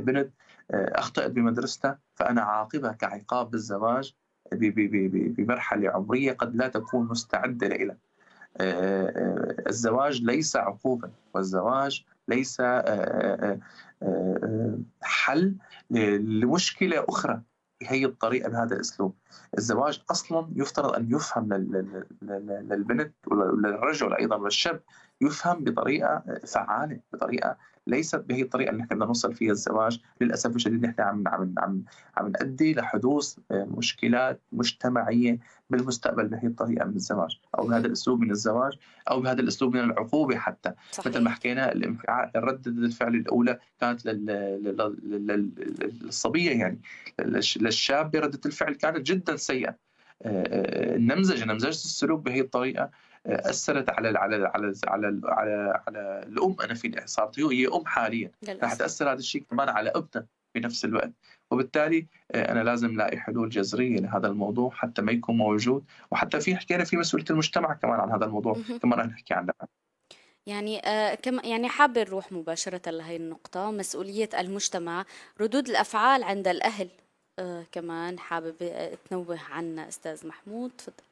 بنت اخطات بمدرستها فأنا عاقبها كعقاب بالزواج بمرحلة عمرية قد لا تكون مستعدة لها الزواج ليس عقوبة والزواج ليس حل لمشكلة أخرى. بهي الطريقة بهذا الأسلوب. الزواج أصلا يفترض أن يفهم للبنت وللرجل أيضا والشاب يفهم بطريقة فعالة بطريقة ليست بهي الطريقة اللي نحن بدنا نوصل فيها الزواج. للأسف الشديد نحن عم عم عم عم نؤدي لحدوث مشكلات مجتمعية بالمستقبل بهي الطريقة من الزواج أو بهذا الأسلوب من الزواج أو بهذا الأسلوب من العقوبة حتى. صحيح. مثل ما حكينا الانفعال ردة الفعل الأولى كانت للصبية يعني. للشاب ردة الفعل كانت جدا سيئة. النمذجه نمذجه السلوك بهي الطريقة. أثرت على على على على على, على الأم أنا في صارت هي أم حاليا. رح تأثر هذا الشيء كمان على ابنها بنفس الوقت. وبالتالي آه، أنا لازم لاقي حلول جذرية لهذا الموضوع حتى ما يكون موجود. وحتى في حكينا في مسؤولية المجتمع كمان عن هذا الموضوع كمان رح نحكي عنها يعني آه كم يعني حابة نروح مباشرة لهي النقطة. مسؤولية المجتمع ردود الأفعال عند الأهل. آه كمان حابب تنوه عنا أستاذ محمود. تفضل.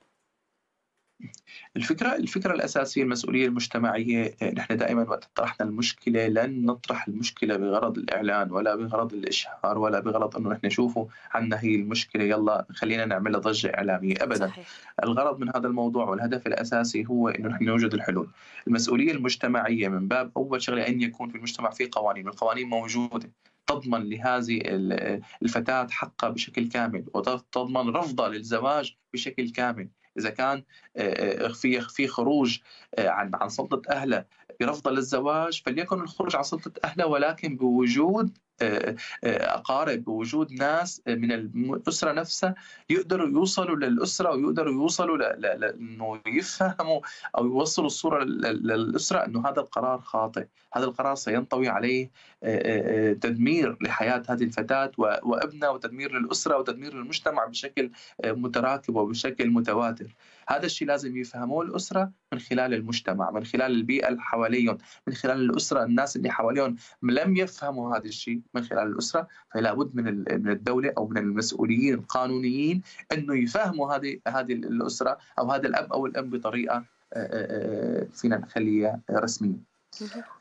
الفكرة الفكرة الأساسية المسؤولية المجتمعية آه، نحن دائما وقت طرحنا المشكلة لن نطرح المشكلة بغرض الإعلان ولا بغرض الإشهار ولا بغرض أنه نحن نشوفه عنا هي المشكلة يلا خلينا نعملها ضجة إعلامية أبدا. صحيح. الغرض من هذا الموضوع والهدف الأساسي هو أنه نحن نوجد الحلول. المسؤولية المجتمعية من باب أول شغلة أن يكون في المجتمع في قوانين القوانين موجودة. تضمن لهذه الفتاة حقها بشكل كامل وتضمن رفضها للزواج بشكل كامل. إذا كان آه، آه، في في خروج آه، عن عن سلطة أهله برفض للزواج فليكن الخروج عن سلطة أهله ولكن بوجود أقارب بوجود ناس من الأسرة نفسها يقدروا يوصلوا للأسرة ويقدروا يوصلوا لأنه يفهموا أو يوصلوا الصورة للأسرة إنه هذا القرار خاطئ، هذا القرار سينطوي عليه تدمير لحياة هذه الفتاة وابنها وتدمير للأسرة وتدمير للمجتمع بشكل متراكب وبشكل متواتر. هذا الشيء لازم يفهموه الأسرة من خلال المجتمع من خلال البيئة اللي حواليهم من خلال الأسرة الناس اللي حواليهم. لم يفهموا هذا الشيء من خلال الأسرة فلا بد من من الدولة أو من المسؤولين القانونيين أنه يفهموا هذه هذه الأسرة أو هذا الأب أو الأم بطريقة فينا نخليها رسمية.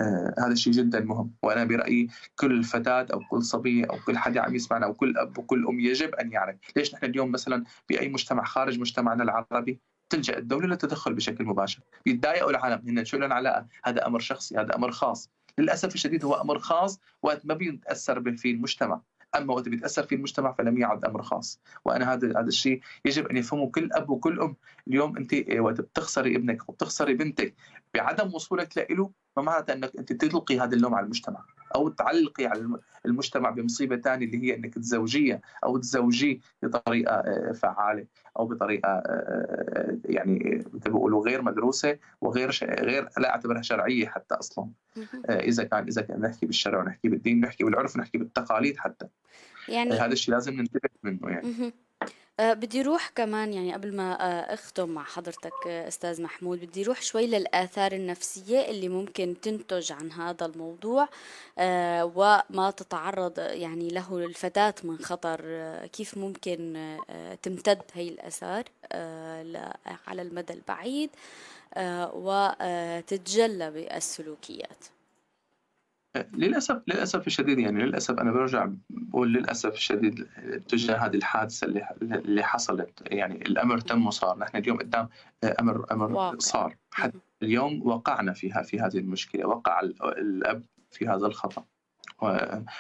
آه هذا الشيء جدا مهم. وأنا برأيي كل فتاه أو كل صبيه أو كل حدا عم يسمعنا أو كل أب وكل أم يجب أن يعرف ليش نحن اليوم مثلا بأي مجتمع خارج مجتمعنا العربي تلجأ الدولة للتدخل بشكل مباشر. بيتضايقوا العالم. هن شو لهم علاقه هذا أمر شخصي هذا أمر خاص. للأسف الشديد هو أمر خاص وقت ما بيتأثر فيه المجتمع. أما وقت بيتأثر فيه المجتمع فلم يعد أمر خاص. وأنا هذا هذا الشيء يجب أن يفهمه كل أب وكل أم. اليوم أنت وقت بتخسري ابنك وبتخسري بنتك بعدم وصولك له ما معناته إنك أنت تلقي هذا اللوم على المجتمع. أو تعلقي على المجتمع بمصيبة ثانية اللي هي إنك تزوجيه أو تزوجيه بطريقة آه، فعالة أو بطريقة آه، آه، يعني مثل بيقولوا غير مدروسة وغير غير لا أعتبرها شرعية حتى أصلا. إذا كان إذا كان نحكي بالشرع ونحكي بالدين نحكي بالعرف نحكي بالتقاليد حتى. يعني هذا الشيء لازم ننتبه منه يعني. أه بدي روح كمان يعني قبل ما أه أختم مع حضرتك أه أستاذ محمود بدي روح شوي للآثار النفسية اللي ممكن تنتج عن هذا الموضوع وما تتعرض يعني له الفتاه من خطر. كيف ممكن تمتد هي الآثار على المدى البعيد وتتجلى بالسلوكيات؟ للاسف للأسف الشديد يعني للأسف أنا برجع بقول للأسف الشديد تجاه هذه الحادثة اللي اللي حصلت. يعني الأمر تم وصار. نحن اليوم قدام أمر أمر واقع. صار. حتى اليوم وقعنا فيها في هذه المشكلة. وقع الأب في هذا الخطأ.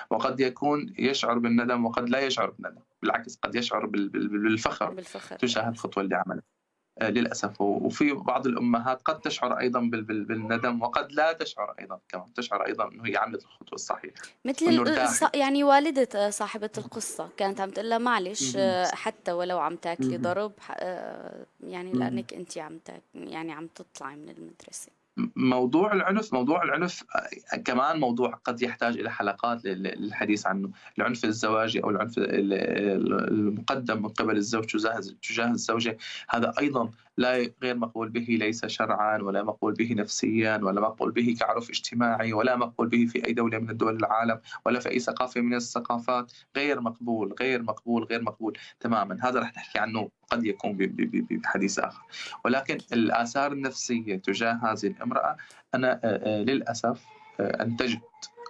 وقد يكون يشعر بالندم وقد لا يشعر بالندم. بالعكس قد يشعر بالفخر, بالفخر. تجاه الخطوة اللي عملها للأسف. وفي بعض الأمهات قد تشعر أيضا بالندم وقد لا تشعر أيضا كمان. تشعر أيضا إنه هي عملت الخطوة الصحيحة. مثل يعني والدة صاحبة القصة كانت عم تقول لها معلش آه، حتى ولو عم تاكلي ضرب آه، يعني لأنك انت عم يعني عم تطلعي من المدرسة. موضوع العنف موضوع العنف كمان موضوع قد يحتاج إلى حلقات للحديث عنه. العنف الزواجي أو العنف المقدم من قبل الزوج تجاه الزوجة هذا أيضا لا غير مقبول به ليس شرعا ولا مقبول به نفسيا ولا مقبول به كعرف اجتماعي ولا مقبول به في أي دولة من الدول العالم ولا في أي ثقافة من الثقافات. غير مقبول غير مقبول غير مقبول تماما. هذا رح نحكي عنه قد يكون بحديث آخر. ولكن الآثار النفسية تجاه هذه الامرأة أنا للأسف انتجت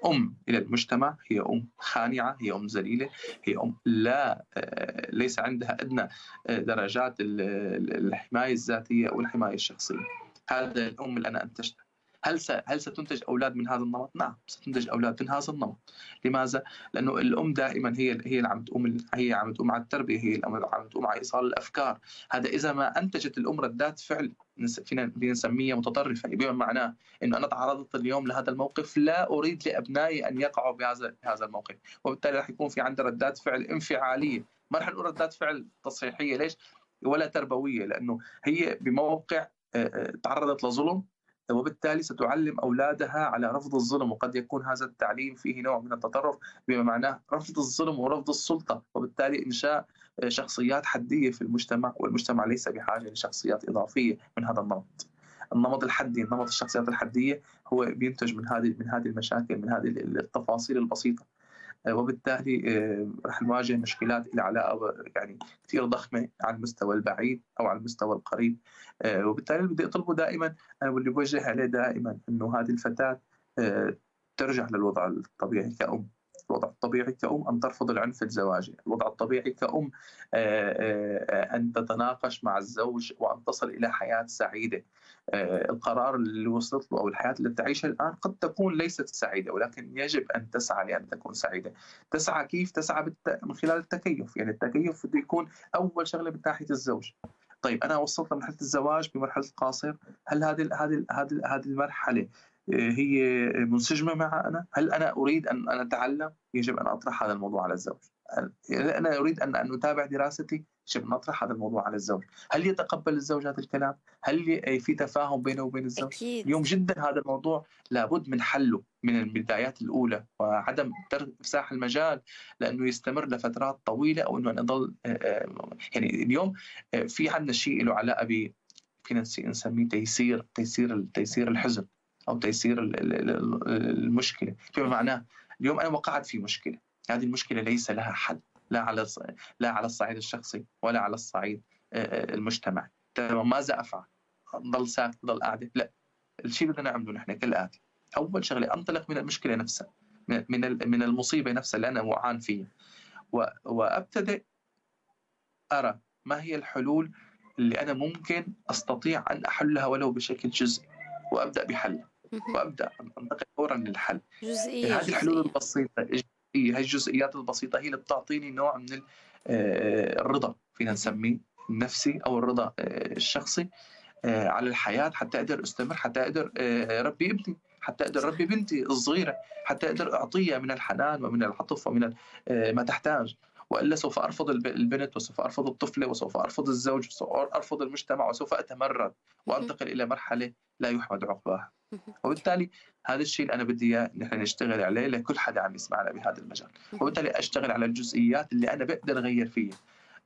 أم إلى المجتمع هي أم خانعة هي أم ذليلة هي أم لا آه، ليس عندها أدنى آه، درجات الحماية الذاتية أو الحماية الشخصية. هذا الأم اللي أنا أنتجتها هل هل ستنتج أولاد من هذا النمط؟ نعم ستنتج أولاد من هذا النمط. لماذا؟ لأنه الأم دائما هي هي اللي عم تقوم هي عم تقوم على التربية، هي اللي عم تقوم على إيصال الأفكار، هذا إذا ما أنتجت الأم ردات فعل فينا نسميها متطرفة بما معناه إنه أنا تعرضت اليوم لهذا الموقف لا أريد لأبنائي أن يقعوا بهذا بهذا الموقف، وبالتالي راح يكون في عندي ردات فعل انفعالية، ما راح نقول ردات فعل تصحيحية، ليش؟ ولا تربوية لأنه هي بموقع تعرضت لظلم وبالتالي ستعلم أولادها على رفض الظلم وقد يكون هذا التعليم فيه نوع من التطرف بما معناه رفض الظلم ورفض السلطة وبالتالي إنشاء شخصيات حدية في المجتمع والمجتمع ليس بحاجة لشخصيات إضافية من هذا النمط. النمط الحدي نمط الشخصيات الحدية هو بينتج من هذه من هذه المشاكل من هذه التفاصيل البسيطة. وبالتالي آه، رح نواجه مشكلات لها علاقة يعني كثير ضخمة على المستوى البعيد أو على المستوى القريب. آه، وبالتالي بدي أطلبه دائما أنا واللي بوجه عليه دائما إنه هذه الفتاة آه، ترجع للوضع الطبيعي كأم. الوضع الطبيعي كأم أن ترفض العنف الزواجي الوضع الطبيعي كأم أن تتناقش مع الزوج وأن تصل إلى حياة سعيدة آه، القرار اللي وصلت له أو الحياة اللي تعيشها الآن قد تكون ليست سعيدة ولكن يجب أن تسعى لأن تكون سعيدة. تسعى كيف؟ تسعى. من خلال التكيف، يعني التكيف بده يكون أول شغلة من ناحية الزوج. طيب أنا وصلت لمرحلة الزواج بمرحلة القاصر، هل هذه هذه هذه هذه المرحلة آه، هي منسجمة مع أنا؟ هل أنا أريد أن أنا أتعلم؟ يجب أن أطرح هذا الموضوع على الزوج. أنا أريد ان أن أتابع دراستي يجب نطرح هذا الموضوع على الزوج هل يتقبل الزوج هذا الكلام هل في تفاهم بينه وبين الزوج أكيد. اليوم جدا هذا الموضوع لابد من حله من البدايات الأولى وعدم افساح المجال لأنه يستمر لفترات طويلة أو إنه نضل آه، آه، يعني اليوم آه، في عندنا شيء له علاقة ب فينا نسميه تيسير تيسير تيسير الحزن أو تيسير المشكلة. فيما معناه اليوم أنا وقعت في مشكلة. هذه المشكلة ليس لها حل لا على لا على الصعيد الشخصي ولا على الصعيد المجتمعي تمام ماذا أفعل؟ ضل ساكت ضل قاعدة؟ لا. الشيء اللي بدنا نعمله نحن كالآتي. أول شغلة أنطلق من المشكلة نفسها من من المصيبة نفسها اللي أنا وعان فيها. وأبتدئ أرى ما هي الحلول اللي أنا ممكن أستطيع أن أحلها ولو بشكل جزئي وأبدأ بحلها. وأبدأ انتقل فورا للحل. جزئية هذه الحلول البسيطة هي الجزئيات البسيطة هي اللي بتعطيني نوع من آه، الرضا فينا نسميه النفسي أو الرضا آه، الشخصي آه، على الحياة. حتى أقدر أستمر حتى أقدر ربي ابني حتى أقدر ربي بنتي الصغيرة حتى أقدر أعطيها من الحنان ومن العطف ومن ما تحتاج. وإلا سوف أرفض البنت وسوف أرفض الطفلة وسوف أرفض الزوج وسوف أرفض المجتمع وسوف أتمرد. وأنتقل إلى مرحلة لا يحمد عقباها وبالتالي هذا الشيء اللي أنا بدي إياه نحن نشتغل عليه لكل حدا عم يسمعنا بهذا المجال. وبالتالي أشتغل على الجزئيات اللي أنا بقدر أغير فيها.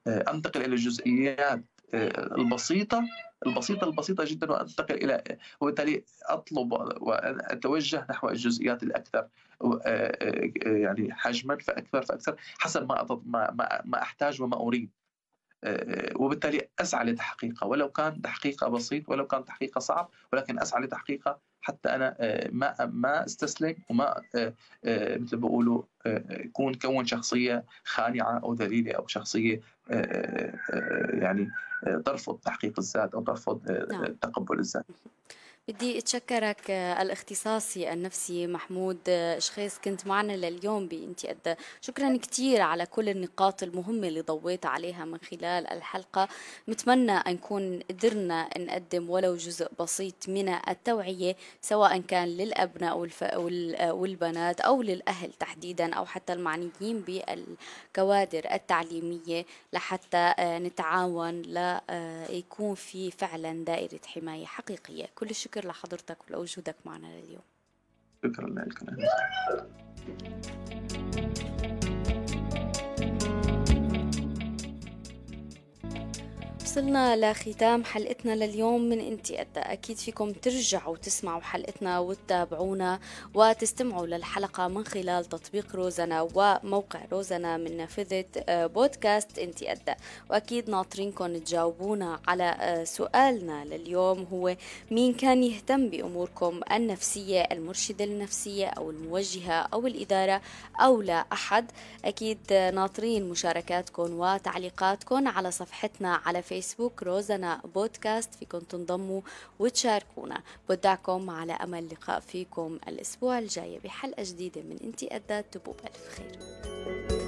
آه، أنتقل إلى الجزئيات آه، البسيطة البسيطة البسيطة جدا وأنتقل إلى وبالتالي أطلب واتوجه نحو الجزئيات الأكثر آه، يعني حجما فأكثر فأكثر حسب ما ما ما أحتاج وما أريد. وبالتالي أسعى لتحقيقها ولو كان تحقيقها بسيط ولو كان تحقيقها صعب ولكن أسعى لتحقيقها حتى أنا ما ما أستسلم وما مثل ما بيقولوا يكون كون شخصية خانعة أو ذليلة أو شخصية يعني ترفض تحقيق الذات أو ترفض نعم. تقبل الذات بدي أتشكرك آه، الاختصاصي النفسي محمود آه، شخيص كنت معنا لليوم بإنتي قد شكرا كثير على كل النقاط المهمة اللي ضويت عليها من خلال الحلقة. متمنى أن نكون قدرنا نقدم ولو جزء بسيط من التوعية سواء كان للأبناء آه، والبنات أو للأهل تحديدا أو حتى المعنيين بالكوادر التعليمية لحتى نتعاون ليكون في فعلا دائرة حماية حقيقية. كل الشكر. شكر لحضرتك ولوجودك معنا لليوم. شكرا لك. وصلنا لختام حلقتنا لليوم من إنتي قد أكيد فيكم ترجعوا تسمعوا حلقتنا وتتابعونا وتستمعوا للحلقة من خلال تطبيق روزنا وموقع روزنا من نافذة آه، بودكاست إنتي قد وأكيد ناطرينكم تجاوبونا على آه، سؤالنا لليوم هو مين كان يهتم بأموركم النفسية المرشدة النفسية أو الموجهة أو الإدارة أو لا أحد؟ أكيد ناطرين مشاركاتكم وتعليقاتكم على صفحتنا على فيسبوك فيسبوك روزانا بودكاست فيكم تنضموا وتشاركونا. بدعكم على أمل لقاء فيكم الأسبوع الجاي بحلقة جديدة من انتي أدات تبوب ألف خير.